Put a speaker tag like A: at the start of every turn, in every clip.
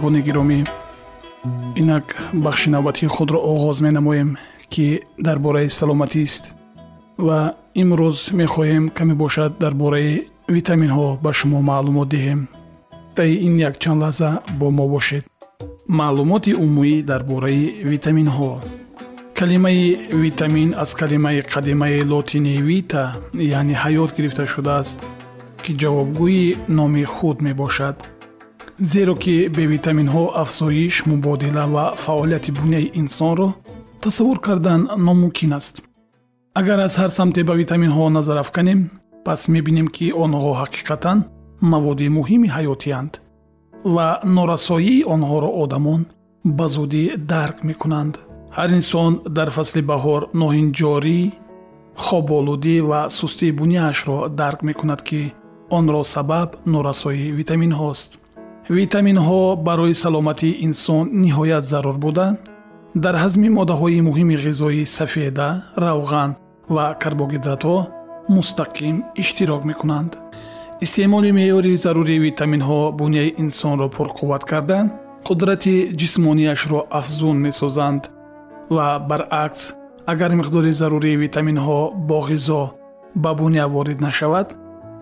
A: шунавандагони гиромӣ. Инак бахши навбатии худро оғоз менамоем ки дар бораи саломатист. Ва имрӯз мехоҳем каме бошад дар бораи витаминҳо ба шумо маълумот диҳем. Таи ин якчанд лаҳза бо мо бошед. Маълумоти умумӣ дар бораи витаминҳо. Калимаи витамин аз калимаи қадимаи лотини вита яъне ҳаёт гирифта шудааст ки ҷавобгӯи номи худ мебошад зеро ки бевитаминҳо афзоиш мубодила ва фаъолияти буняи инсонро тасаввур кардан номумкин аст. Агар аз ҳар самте ба витаминҳо назар афканем пас мебинем ки онҳо ҳақиқатан маводи муҳими ҳаётиянд ва норасоии онҳоро одамон ба зудӣ дарк мекунанд. Ҳар инсон дар фасли баҳор ноҳинҷорӣ хоболудӣ ва сустии буняашро дарк мекунад ки онро сабаб норасоии витаминҳост витаминҳо барои саломатии инсон ниҳоят зарур буда дар ҳазми моддаҳои муҳими ғизоӣ сафеда равған ва карбогидратҳо мустақим иштирок мекунанд. Истеъмоли меъёри зарурии витаминҳо буняи инсонро пурқувват карда қудрати ҷисмонияшро афзун месозанд ва баръакс агар миқдори зарурии витаминҳо бо ғизо ба буня ворид нашавад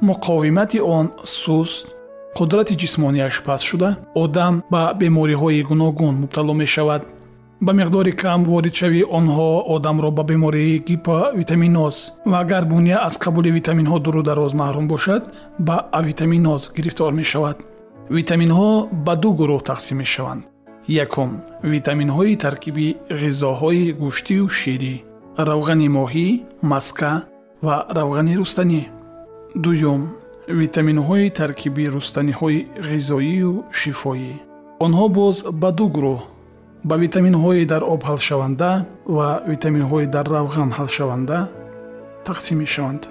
A: муқовимати он суст қудрати ҷисмонияш паст шуда одам ба бемориҳои гуногун мубтало мешавад. Ба миқдори кам воридшавии онҳо одамро ба бемории гиповитаминоз ва агар буня аз қабули витаминҳо дуру дароз маҳрум бошад ба авитаминоз гирифтор мешавад. Витаминҳо ба ду гурӯҳ тақсим мешаванд. Якум. Витаминҳои таркиби ғизоҳои гӯштию ширӣ. Равғани моҳӣ маска ва равғани рустанӣ дуюм витаминҳои таркиби рустаниҳои ғизоию шифоӣ. Онҳо боз ба ду гурӯҳ ба витаминҳои дар об ҳалшаванда ва витаминҳои дар равған ҳалшаванда тақсим мешаванд.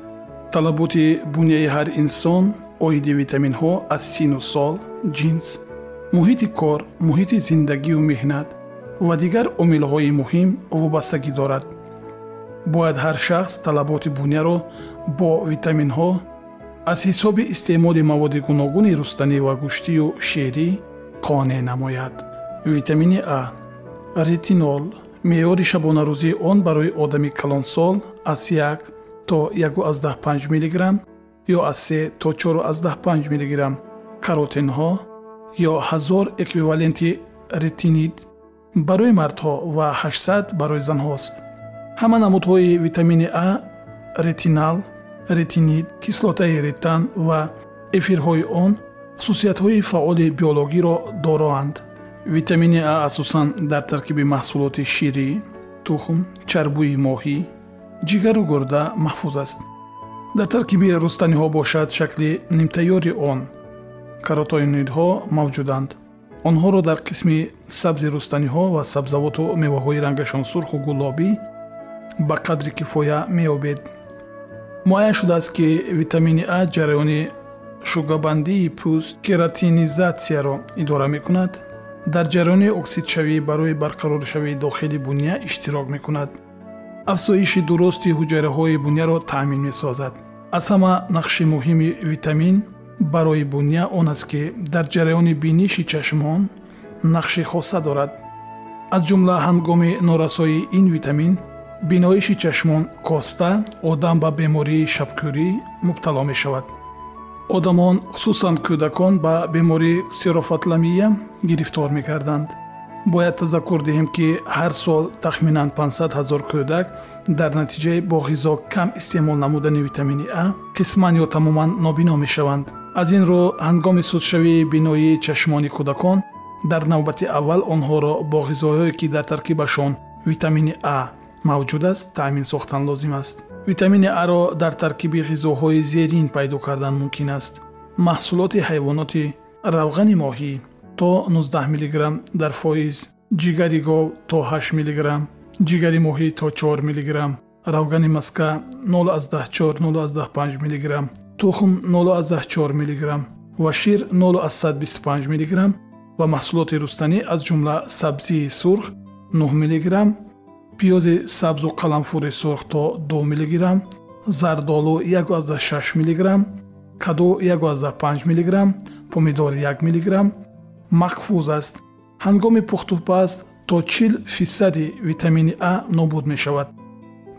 A: Талаботи буняи ҳар инсон оиди витаминҳо аз сину сол ҷинс муҳити кор муҳити зиндагию меҳнат ва дигар омилҳои муҳим вобастагӣ дорад. Бояд ҳар шахс талаботи буняро бо витаминҳо аз ҳисоби истеъмоли маводи гуногуни рустанӣ ва гӯштию шерӣ қонеъ намояд. Витамини а ретинол меъёри шабонарӯзии он барои одами калонсол аз 1 то 15 мгам ё аз 3 то 45 мгам каротинҳо ё ҳазор эквиваленти ретинид барои мардҳо ва 800 барои занҳост. Ҳама намудҳои витамини а ретинал ретинид кислотаи ретан ва эфирҳои он хусусиятҳои фаъоли биологиро дороанд. Витамини а асосан дар таркиби маҳсулоти ширӣ тухм чарбӯи моҳӣ ҷигару гурда маҳфуз аст. Дар таркиби рустаниҳо бошад шакли нимтайёри он каротоинидҳо мавҷуданд. Онҳоро дар қисми сабзи рустаниҳо ва сабзавоту меваҳои рангашон сурху гулобӣ ба қадри кифоя меёбед муайян шудааст ки витамини а ҷараёни шугабандии пӯст кератинизатсияро идора мекунад. Дар ҷараёни оксидшавӣ барои барқароршавии дохили буня иштирок мекунад. Афзоиши дурусти ҳуҷайраҳои буняро таъмин месозад. Аз ҳама нақши муҳими витамин барои буня он аст ки дар ҷараёни биниши чашмон нақши хоса дорад. Аз ҷумла ҳангоми норасоии ин витамин биноиши чашмон коста одам ба бемории шабкӯрӣ мубтало мешавад. Одамон хусусан кӯдакон ба бемории ксерофатламия гирифтор мекарданд. Бояд тазаккур диҳем ки ҳар сол тахминан 500 ҳазор кӯдак дар натиҷаи бо ғизо кам истеъмол намудани витамини а қисман ё тамоман нобино мешаванд. Аз ин рӯ ҳангоми судшавии биноии чашмони кӯдакон дар навбати аввал онҳоро бо ғизоҳое ки дар таркибашон витамини а мавҷуд аст таъмин сохтан лозим аст витамини аро дар таркиби ғизоҳои зерин пайдо кардан мумкин аст маҳсулоти ҳайвоноти равғани моҳӣ то 19 мг дар фоиз ҷигари гов то 8 мг ҷигари моҳӣ то 4 мг равгани маска 04 05 мг тухм 04 мг ва шир 0125 мг ва маҳсулоти рустанӣ аз ҷумла сабзии сурх 9 мг пиёзи сабзу қаламфури сурх то 2 мг зардолу 16 мг каду 15 мг помидор 1 мг махфуз аст. Ҳангоми пухтупаз то чил фисади витамини а нобуд мешавад.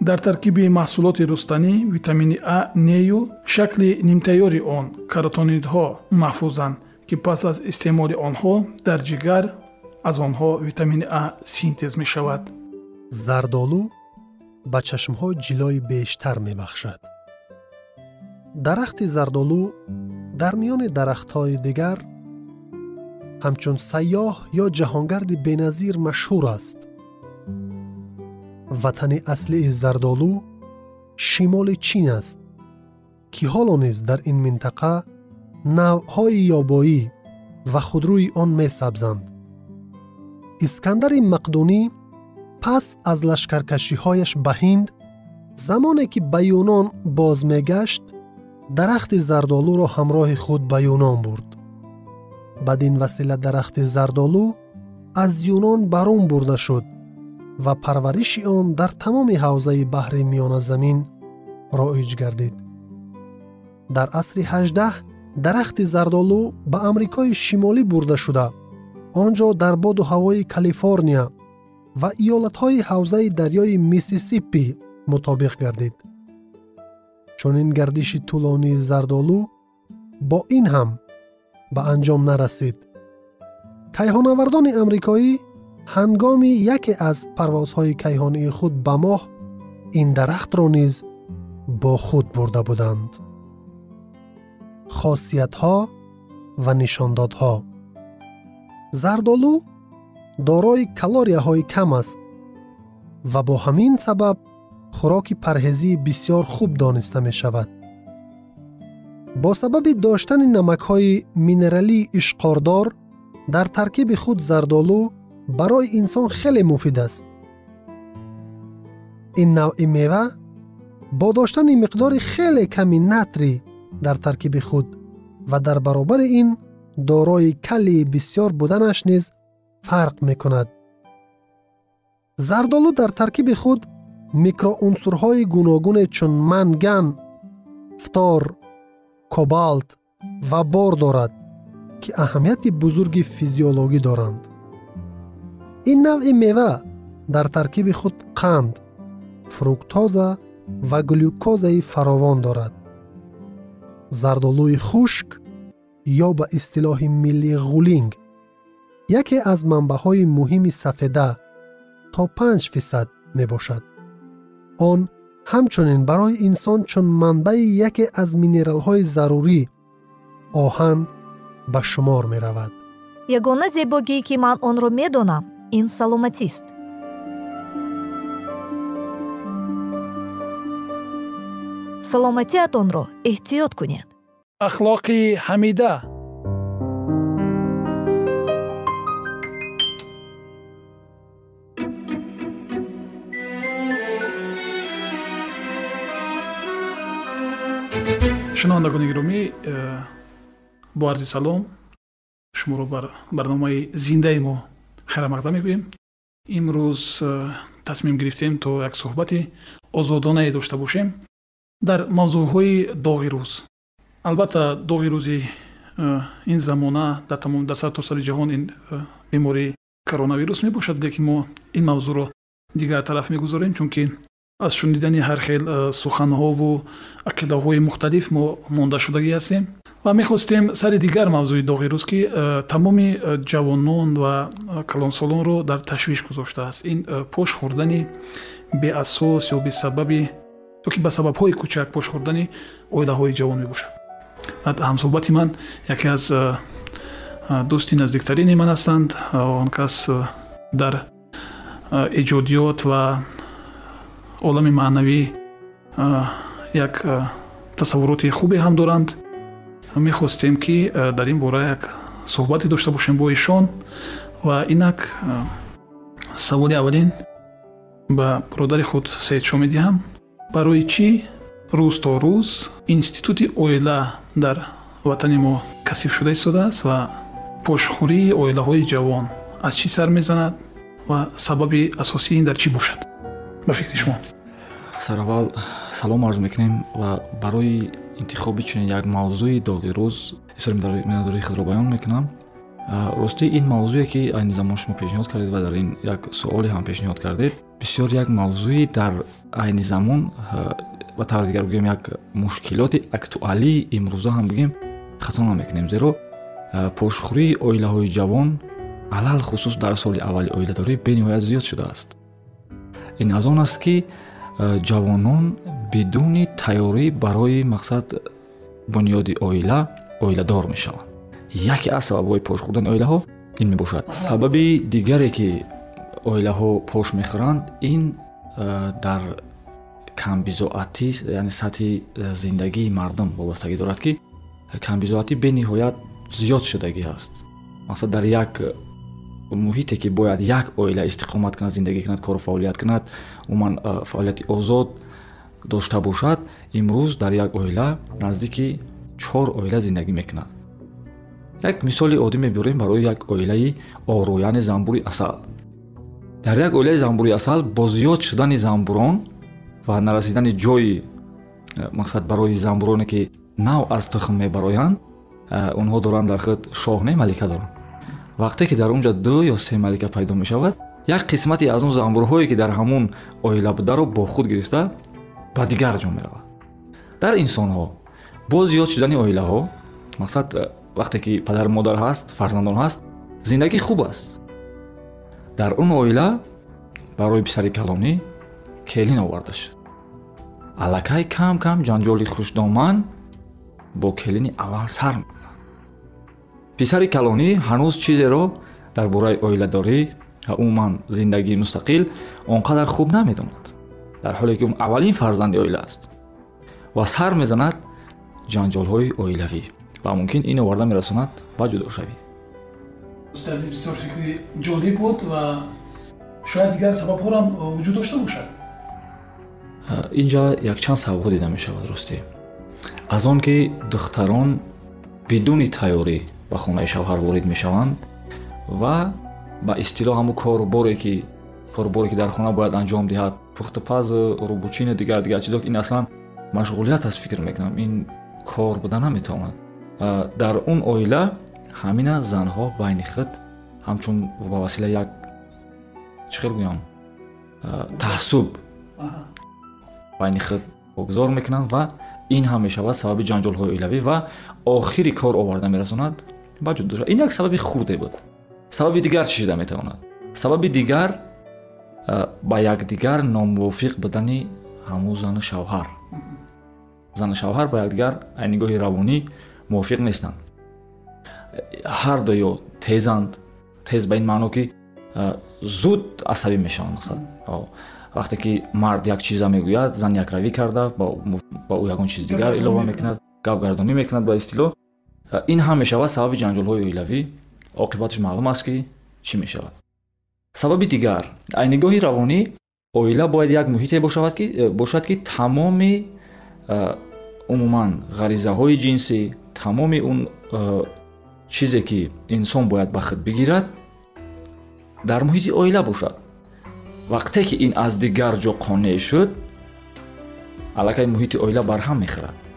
A: Дар таркиби маҳсулоти рустанӣ витамини а нею шакли нимтайёри он каротонидҳо маҳфузанд ки пас аз истеъмоли онҳо дар ҷигар аз онҳо витамини а синтез мешавад
B: зардолу ба чашмҳо ҷилои бештар мебахшад. Дарахти зардолу дар миёни дарахтҳои дигар ҳамчун сайёҳ ё ҷаҳонгарди беназир машҳур аст. Ватани аслии зардолу шимоли чин аст ки ҳоло низ дар ин минтақа навъҳои ёбоӣ ва худрӯи он месабзанд. Искандари мақдунӣ пас аз лашкаркашиҳояш ба ҳинд замоне ки ба юнон боз мегашт дарахти зардолуро ҳамроҳи худ ба юнон бурд. Бадин васила дарахти зардолу аз юнон барун бурда шуд ва парвариши он дар тамоми ҳавзаи баҳри миёназамин роиҷ гардид. Дар асри ҳаждаҳ дарахти зардолу ба амрикои шимолӣ бурда шуда. Он ҷо дар боду ҳавои калифорния ва иёлатҳои ҳавзаи дарёи миссисиппи мутобиқ гардид чунин гардиши тӯлонии зардолу бо ин ҳам ба анҷом нарасид кайҳонавардони амрикоӣ ҳангоми яке аз парвозҳои кайҳонии худ ба моҳ ин дарахтро низ бо худ бурда буданд хосиятҳо ва нишондодҳо зардолу дорои калорияҳои кам аст ва бо ҳамин сабаб хӯроки парҳезии бисьёр хуб дониста мешавад. Бо сабаби доштани намакҳои минералии ишқордор дар таркиби худ зардолу барои инсон хеле муфид аст. Ин навъи мева бо доштани миқдори хеле ками натри дар таркиби худ ва дар баробари ин дорои калии бисьёр буданаш низ фарқ мекунад. Зардолу дар таркиби худ микроунсурҳои гуногуне чун манган фтор кобалт ва бор дорад ки аҳамияти бузурги физиологӣ доранд. Ин навъи мева дар таркиби худ қанд фруктоза ва глюкозаи фаровон дорад. Зардолӯи хушк ё ба истилоҳи милли ғулинг яке аз манбаъҳои муҳими сафеда то 5 фисад мебошад. Он ҳамчунин барои инсон чун манбаи яке аз минералҳои зарурӣ оҳан ба шумор меравад.
C: Ягона зебогӣ ки ман онро медонам ин саломатист. Саломатиатонро эҳтиёт кунед.
A: Ахлоқи ҳамида шунавандагони гиромӣ э, бо арзи салом шуморо бар барномаи зиндаи мо хайрамақдам мегӯем. Имрӯз э, тасмим гирифтем то як суҳбати озодонае дошта бошем. Дар мавзӯъҳои доғи рӯз. Албатта доғи рӯзи э, ин замона дар тамом дар сартосари ҷаҳон ин э, бемории коронавирус мебошад лекин мо ин мавзӯъро дигар тараф мегузорем чунки аз шунидани ҳар хел суханҳову ақидаҳои мухталиф мо мондашудагӣ ҳастем ва мехостем сари дигар мавзӯи доғи рӯз ки э, тамоми э, ҷавонон ва э, калонсолонро дар ташвиш гузоштааст ин пош хӯрдани беасос ё бесабаби ёки ба сабабҳои кӯчак пош хӯрдани оилаҳои ҷавон мебошад. Ҳамсӯҳбати ман яке аз дӯсти наздиктарини ман ҳастанд. Он кас дар эҷодиёт ва олами маънавӣ як тасаввуроти хубе ҳам доранд. Мехостем ки дар ин бора як суҳбате дошта бошем бо ишон ва инак саволи аввалин ба бародари худ саидшо медиҳам. Барои чӣ? Рӯз то рӯз институти оила дар ватани мо касиф шуда истодааст ва пошхӯрии оилаҳои ҷавон аз чӣ сар мезанад ва сабаби асосии ин дар чӣ бошад ба фикри шумо.
D: Сараввал салом арз мекунем ва барои интихоби чунин як мавзӯи доғи рӯз миннатдории худро баён мекунам. Ростӣ ин мавзӯе ки айни замон шумо пешниҳод кардед ва дар ин як суоле ҳам пешниҳод кардед бисёр як мавзӯи дар айни замон ба таври дигар бигӯем як мушкилоти актуалии имрӯза ҳам бигӯем хато намекунем зеро пошхӯрии оилаҳои ҷавон алал хусус дар соли аввали оиладорӣ бениҳоят зиёд шудааст ин аз он аст ки ҷавонон бидуни тайёрӣ барои мақсад бунёди оила оиладор мешаванд. Яке аз сабабҳои пош хӯрдани оилаҳо ин мебошад. Сабаби дигаре ки оилаҳо пош мехӯранд ин дар камбизоатӣ яъне сатҳи зиндагии мардум вобастагӣ дорад ки камбизоатӣ бениҳоят зиёд шудагӣ аст. Мақсад дар як муҳите ки бояд як оила истиқомат кунад зиндагӣ кунад кору фаъолият кунад умуман фаъолияти озод дошта бошад имрӯз дар як оила наздики чор оила зиндагӣ мекунад. Як мисоли оддӣ мебурем барои як оилаи ору яъне занбури асал. Дар як оилаи занбури асал бо зиёд шудани занбурон ва нарасидани ҷои мақсад барои занбуроне ки нав аз тухм мебароянд онҳо доранд дар худ шоҳ не малика доранд вақте ки дар онҷа ду ё се малика пайдо мешавад як қисмате аз он занбурҳое ки дар ҳамун оила бударо бо худ гирифта ба дигар ҷо меравад. Дар инсонҳо бо зиёд шудани оилаҳо мақсад э, вақте ки падару модар ҳаст фарзандон ҳаст зиндагӣ хуб аст. Дар он оила барои писари калонӣ келин оварда шуд. Аллакай кам кам ҷанҷоли хушдоман бо келини аввал сар писари калонӣ ҳанӯз чизеро дар бораи оиладорӣ ва умуман зиндагии мустақил он қадар хуб намедонад. Дар ҳоле ки он аввалин фарзанди оила аст ва сар мезанад ҷанҷолҳои оилавӣ ва мумкин ин оварда мерасонад ба ҷудошавӣ
A: бисёр фикри ҷолиб буд ва шояд дигар сабабҳорам вуҷуд дошта бошад?
D: Инҷа якчанд сабабҳо дида мешавад ростӣ аз он ки духтарон бидуни тайёрӣ ба хонаи шавҳар ворид мешаванд ва ба истилоҳ ҳамун коруборе ки коруборе ки дар хона бояд анҷом диҳад пухтупаз рубучини дигар дигар чизо ин аслан машғулият аст фикр мекунам. Ин кор буда наметавонад. Дар он оила ҳамина занҳо байни худ ҳамчун ба васила як чӣ хел гӯям? Таҳсуб байни худ богузор мекунанд ва ин ҳам мешавад сабаби ҷанҷолҳои оилавӣ ва охири кор оварда мерасонад ба ҷудо ин як сабаби хурде буд. Сабаби дигар чӣ шуда метавонад? Сабаби дигар ба якдигар номувофиқ будани ҳамун зану шавҳар. Зану шавҳар ба якдигар нигоҳи равонӣ мувофиқ нестанд. Ҳар дуё тезанд тез ба ин маъно ки зуд асабӣ мешаванд мақсад вақте ки мард як чиза мегӯяд зан якравӣ карда ба ӯ ягон чизи дигар илова мекунад гапгардонӣ мекунад ба истилоҳ ин ҳам мешавад сабаби ҷанҷолҳои оилавӣ. Оқибаташ маълум аст ки чӣ мешавад? Сабаби дигар. Аз нигоҳи равонӣ оила бояд як муҳите э, бошад ки тамоми э, умуман ғаризаҳои ҷинсӣ тамоми он э, чизе ки инсон бояд ба худ бигирад дар муҳити оила бошад. Вақте ки ин аз дигар ҷо қонеъ шуд аллакай муҳити оила барҳам мехӯрад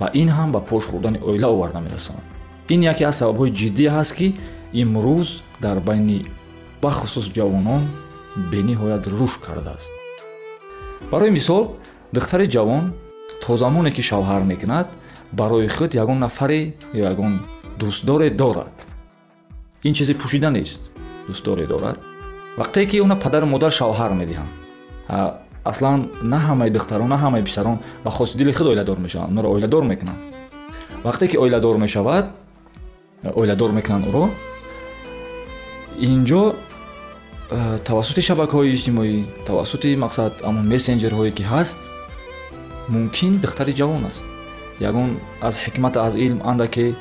D: ва ин ҳам ба пош хӯрдани оила оварда мерасонад. Ин яке аз сабабҳои ҷиддие ҳаст ки имрӯз дар байни бахусус ҷавонон бениҳоят рушд кардааст. Барои мисол духтари ҷавон то замоне ки шавҳар мекунад барои худ ягон нафаре ё ягон дӯстдоре дорад. Ин чизи пӯшида нест дӯстдоре дорад. Вақте ки она падару модар шавҳар медиҳанд аслан на ҳамаи духтарон на ҳамаи писарон ба хоси дили худ оиладор мешаванд онро оиладор мекунанд вақте ки оиладор мешавад оиладор мекунанд ӯро инҷо э, тавассути шабакаҳои иҷтимоӣ тавассути мақсад амон мессенҷерҳое ки ҳаст мумкин духтари ҷавон аст. Ягон аз ҳикмат аз илм андаке э,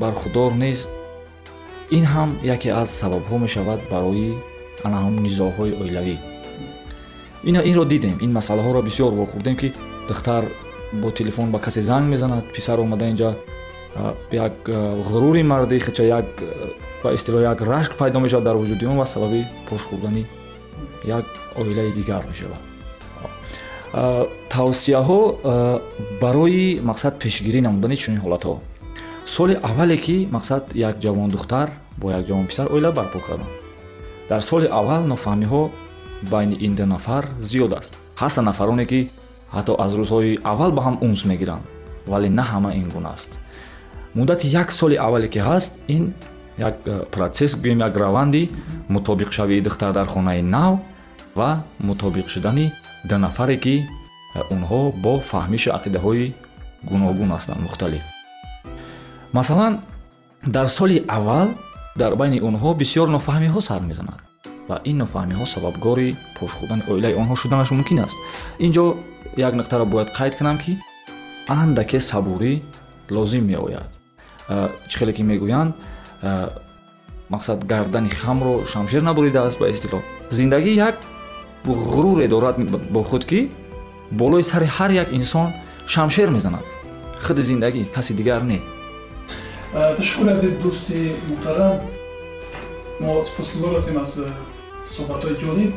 D: бархудор нест. ин ҳам яке аз сабабҳо мешавад барои анаҳам низоъҳои оилавӣ инро дидем. Ин масъалаҳоро бисёр вохӯрдем ки духтар бо телефон ба касе занг мезанад. Писар омада инҷа як ғурури марди хича як ба истилоҳ як рашк пайдо мешавад дар вуҷуди он ва сабаби пош хӯрдани як оилаи дигар мешавад. Тавсияҳо барои мақсад пешгирӣ намудани чунин ҳолатҳо. Соли аввале ки мақсад як ҷавон духтар бо як ҷавон писар оила барпо карданд дар соли аввал нофаҳмиҳо байни ин ду нафар зиёд аст. Ҳастанд нафароне ки ҳатто аз рӯзҳои аввал ба ҳам унс мегиранд вале на ҳама ин гуна аст. Муддати як соли аввале ки ҳаст ин як э, протсесс гӯем як раванди мутобиқшавии духтар дар хонаи нав ва мутобиқ шудани ду нафаре ки э, онҳо бо фаҳмиши ақидаҳои гуногун ҳастанд мухталиф. Масалан дар соли аввал дар байни онҳо бисёр нофаҳмиҳо сар мезанад ва ин нофаҳмиҳо сабабгори пошхӯрдани оилаи онҳо шуданаш мумкин аст инҷо як нуқтаро бояд қайд кунам ки андаке сабурӣ лозим меояд э, чӣ хеле ки мегӯянд мақсад гардани хамро шамшер набуридааст ба истилоҳ зиндагӣ як ғуруре дорад бо худ ки болои сари ҳар як инсон шамшер мезанад худи зиндагӣ каси дигар не
A: ташаккур азиз дӯсти муҳтарам мо сипосгузор ҳастем аз суҳбатҳои ҷолиб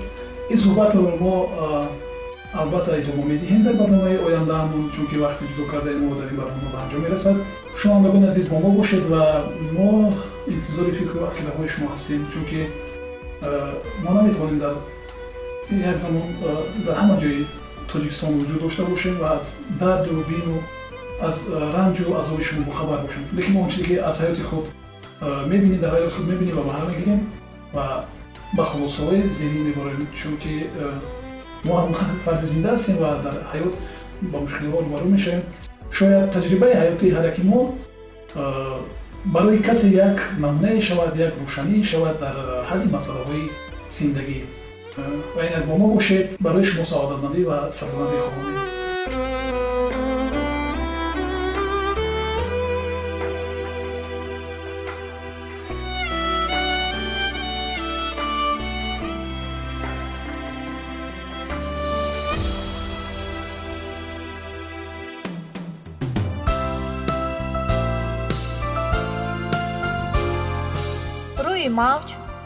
A: ин суҳбатро мо албатта идома медиҳем дар барномаи ояндаамон чунки вақти ҷудо кардаи мо дар ин барнома ба анҷом мерасад шунавандагон азиз бо мо бошед ва мо интизори фикру ақидаҳои шумо ҳастем чунки мо наметавонем дар як замон дар ҳама ҷои тоҷикистон вуҷуд дошта бошем ва аз дарду бину аз ранҷу азоби шумо бохабар бошем лекин мо он чизе ки аз ҳаёти худ мебинем дар ҳаёти худ мебинем ва баҳра мегирем ва ба хулосаҳои зеҳнӣ меборем чунки мо ҳам фарди зинда ҳастем ва дар ҳаёт ба мушкилиҳо рӯбарӯ мешавем. Шояд таҷрибаи ҳаётии ҳар яки мо барои касе як намунае шавад як рӯшанӣ шавад дар ҳалли масъалаҳои зиндагӣ. Ва инак бо мо бошед барои шумо саодатмандӣ ва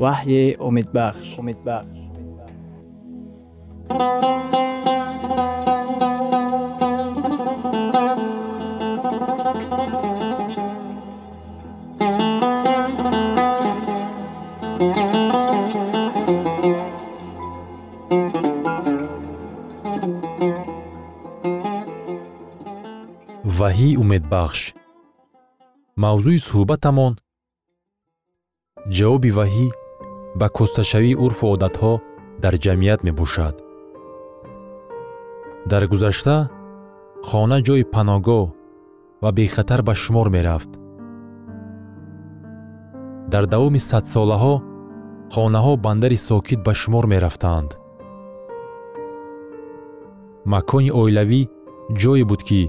E: وحی امید بخش. امید بخش. وحی
F: امید بخش. موضوع صحبتمون جوابی وحی ба косташавии урфу одатҳо дар ҷамъият мебошад. Дар гузашта хона ҷойи паноҳгоҳ ва бехатар ба шумор мерафт. Дар давоми садсолаҳо хонаҳо бандари сокит ба шумор мерафтанд макони оилавӣ ҷое буд ки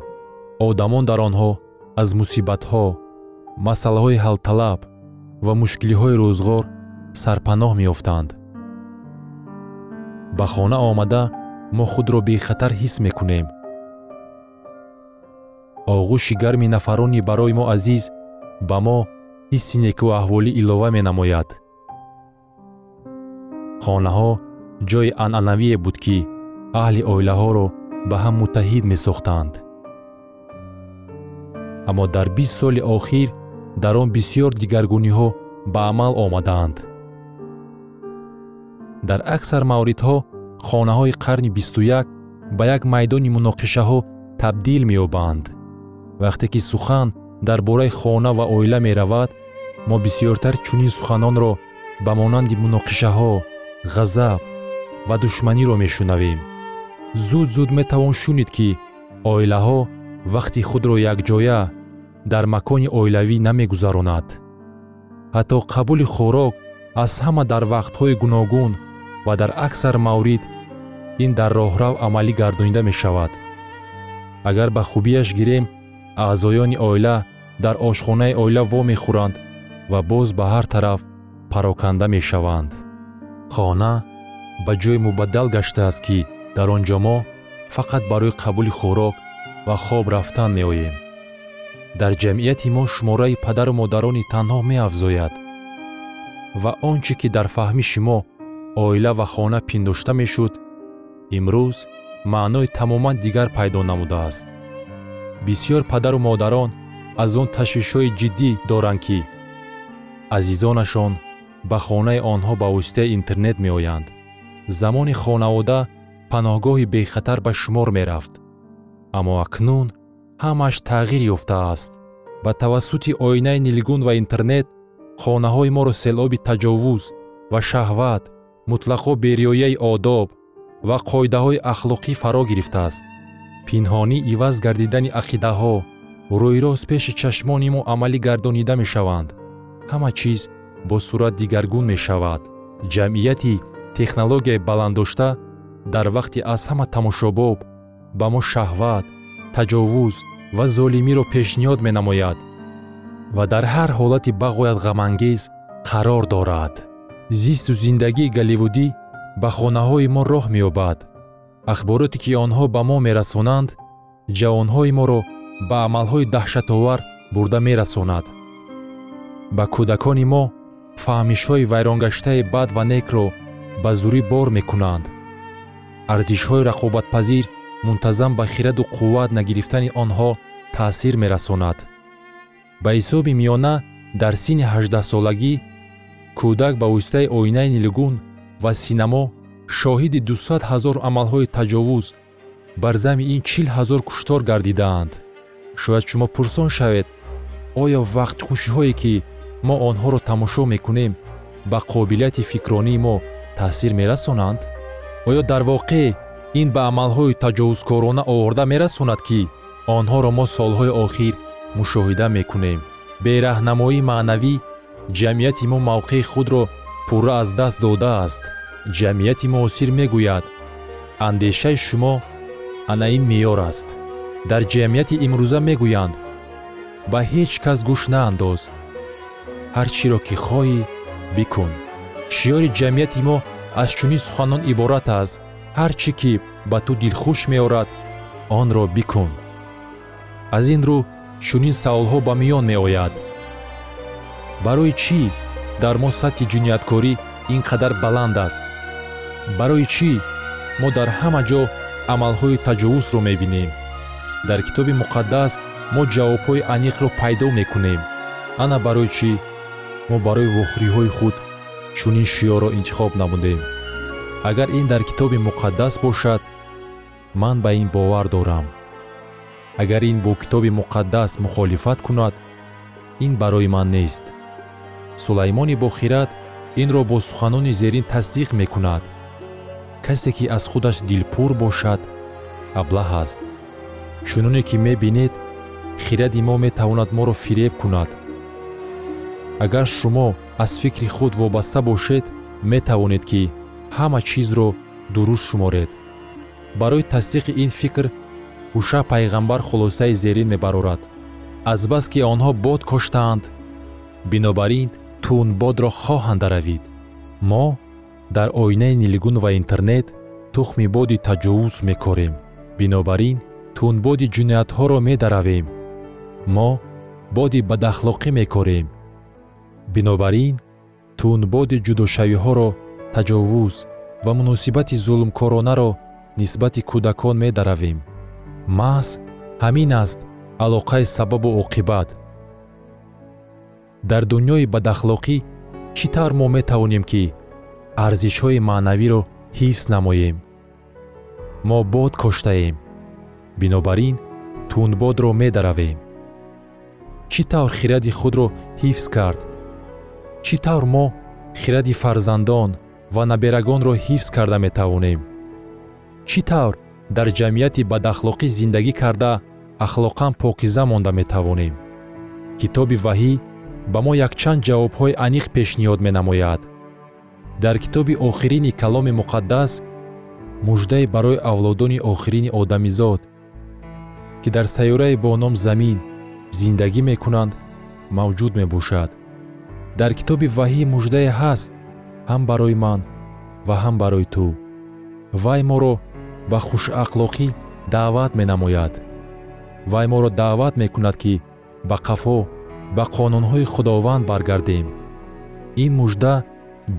F: одамон дар онҳо аз мусибатҳо масъалаҳои ҳалталаб ва мушкилиҳои рӯзғор сарпаноҳ меёфтанд. Ба хона омада мо худро бехатар ҳис мекунем. Оғӯши гарми нафарони барои мо азиз ба мо ҳисси некуаҳволӣ илова менамояд. Хонаҳо ҷойи анъанавие буд ки аҳли оилаҳоро ба ҳам муттаҳид месохтанд аммо дар бист соли охир дар он бисьёр дигаргуниҳо ба амал омадаанд дар аксар мавридҳо хонаҳои қарни бисту як ба як майдони муноқишаҳо табдил меёбанд. Вақте ки сухан дар бораи хона ва оила меравад мо бисьёртар чунин суханонро ба монанди муноқишаҳо ғазаб ва душманиро мешунавем. Зуд зуд метавон шунид ки оилаҳо вақти худро якҷоя дар макони оилавӣ намегузаронад. Ҳатто қабули хӯрок аз ҳама дар вақтҳои гуногун ва дар аксар маврид ин дар роҳрав амалӣ гардонида мешавад. Агар ба хубияш гирем аъзоёни оила дар ошхонаи оила вомехӯранд ва боз ба ҳар тараф пароканда мешаванд. Хона ба ҷое мубаддал гаштааст ки дар он ҷо мо фақат барои қабули хӯрок ва хоб рафтан меоем. Дар ҷамъияти мо шумораи падару модарони танҳо меафзояд ва он чӣ ки дар фаҳми шумо оила ва хона пиндошта мешуд имрӯз маънои тамоман дигар пайдо намудааст. Бисьёр падару модарон аз он ташвишҳои ҷиддӣ доранд ки азизонашон ба хонаи онҳо ба воситаи интернет меоянд. Замони хонавода паноҳгоҳи бехатар ба шумор мерафт. Аммо акнун ҳамааш тағйир ёфтааст. Ба тавассути оинаи нилгун ва интернет хонаҳои моро селоби таҷовуз ва шаҳват мутлақо бериёяи одоб ва қоидаҳои ахлоқӣ фаро гирифтааст. Пинҳонӣ иваз гардидани ақидаҳо рӯйрост пеши чашмони мо амалӣ гардонида мешаванд. Ҳама чиз бо сурат дигаргун мешавад. Ҷамъияти технологияи баланддошта дар вақти аз ҳама тамошобоб ба мо шаҳват таҷовуз ва золимиро пешниҳод менамояд ва дар ҳар ҳолати бағоят ғамангез қарор дорад зисту зиндагии голливудӣ ба хонаҳои мо роҳ меёбад. Ахбороте ки онҳо ба мо мерасонанд ҷавонҳои моро ба амалҳои даҳшатовар бурда мерасонад. Ба кӯдакони мо фаҳмишҳои вайронгаштаи бад ва некро ба зурӣ бор мекунанд. Арзишҳои рақобатпазир мунтазам ба хираду қувват нагирифтани онҳо таъсир мерасонад. Ба ҳисоби миёна дар синни ҳаждаҳсолагӣ кӯдак ба воситаи оинаи нилгун ва синамо шоҳиди дусад ҳазор амалҳои таҷовуз бар зами ин чил ҳазор куштор гардидаанд. Шояд шумо пурсон шавед оё вақтхушиҳое ки мо онҳоро тамошо мекунем ба қобилияти фикронии мо таъсир мерасонанд? Оё дар воқеъ ин ба амалҳои таҷовузкорона оварда мерасонад ки онҳоро мо солҳои охир мушоҳида мекунем. Бераҳнамоии маънавӣ ҷамъияти мо мавқеи худро пурра аз даст додааст. Ҷамъияти муосир мегӯяд. Андешаи шумо ана ин меъёр аст. Дар ҷамъияти имрӯза мегӯянд ба ҳеҷ кас гӯш наандоз. Ҳар чиро ки хоҳӣ бикун. Шиёри ҷамъияти мо аз чунин суханон иборат аст. Ҳар чӣ ки ба ту дилхуш меорад онро бикун. Аз ин рӯ чунин саволҳо ба миён меояд барои чӣ? Дар мо сатҳи ҷинояткорӣ ин қадар баланд аст. Барои чӣ? Мо дар ҳама ҷо амалҳои таҷовузро мебинем. Дар китоби муқаддас мо ҷавобҳои аниқро пайдо мекунем. Ана барои чӣ? Мо барои вохӯриҳои худ чунин шиёрро интихоб намудем. Агар ин дар китоби муқаддас бошад ман ба ин бовар дорам. Агар ин бо китоби муқаддас мухолифат кунад ин барои ман нест сулаймони бохират инро бо суханони зерин тасдиқ мекунад. Касе ки аз худаш дилпур бошад аблаҳ аст. Чуноне ки мебинед хиради мо метавонад моро фиреб кунад. Агар шумо аз фикри худ вобаста бошед метавонед ки ҳама чизро дуруст шуморед. Барои тасдиқи ин фикр ҳуша пайғамбар хулосаи зерин мебарорад. Азбаски онҳо бод коштаанд бинобар ин тунбодро хоҳанд даравид мо дар оинаи нилгун ва интернет тухми боди таҷовуз мекорем. Бинобар ин тунбоди ҷиноятҳоро медаравем. Мо боди бадахлоқӣ мекорем. Бинобар ин тунбоди ҷудошавиҳоро таҷовуз ва муносибати зулмкоронаро нисбати кӯдакон медаравем. Маҳз ҳамин аст алоқаи сабабу оқибат дар дуньёи бадахлоқӣ чӣ тавр мо метавонем ки арзишҳои маънавиро ҳифз намоем. Мо бод коштаем бинобар ин тунбодро медаравем. Чӣ тавр хиради худро ҳифз кард. Чӣ тавр мо хиради фарзандон ва наберагонро ҳифз карда метавонем. Чӣ тавр дар ҷамъияти бадахлоқӣ зиндагӣ карда ахлоқан покиза монда метавонем. Китоби ваҳӣ ба мо якчанд ҷавобҳои аниқ пешниҳод менамояд. Дар китоби охирини каломи муқаддас муждае барои авлодони охирини одамизод ки дар сайёраи бо ном замин зиндагӣ мекунанд мавҷуд мебошад. Дар китоби ваҳӣ муждае ҳаст ҳам барои ман ва ҳам барои ту. Вай моро ба хушақлоқӣ даъват менамояд. Вай моро даъват мекунад ки ба қафо ба қонунҳои худованд баргардем. Ин мужда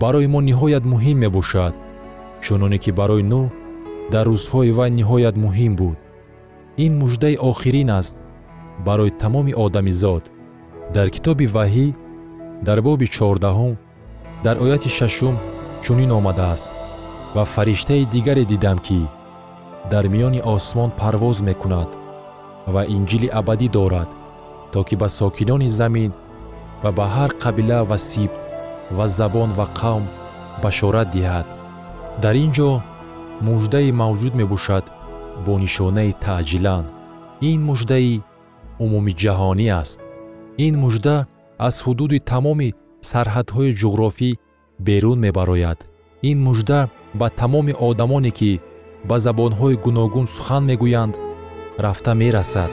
F: барои мо ниҳоят муҳим мебошад чуноне ки барои нӯҳ дар рӯзҳои вай ниҳоят муҳим буд. Ин муждаи охирин аст барои тамоми одамизод дар китоби ваҳӣ дар боби чордаҳум дар ояти шашум чунин омадааст ва фариштаи дигаре дидам ки дар миёни осмон парвоз мекунад ва инҷили абадӣ дорад то ки ба сокинони замин ва ба ҳар қабила ва сибт ва забон ва қавм башорат диҳад. Дар ин ҷо муждае мавҷуд мебошад бо нишонаи таъҷилан. Ин муждаи умумиҷаҳонӣ аст. Ин мужда аз ҳудуди тамоми сарҳадҳои ҷуғрофӣ берун мебарояд. Ин мужда ба тамоми одамоне ки ба забонҳои гуногун сухан мегӯянд рафта мерасад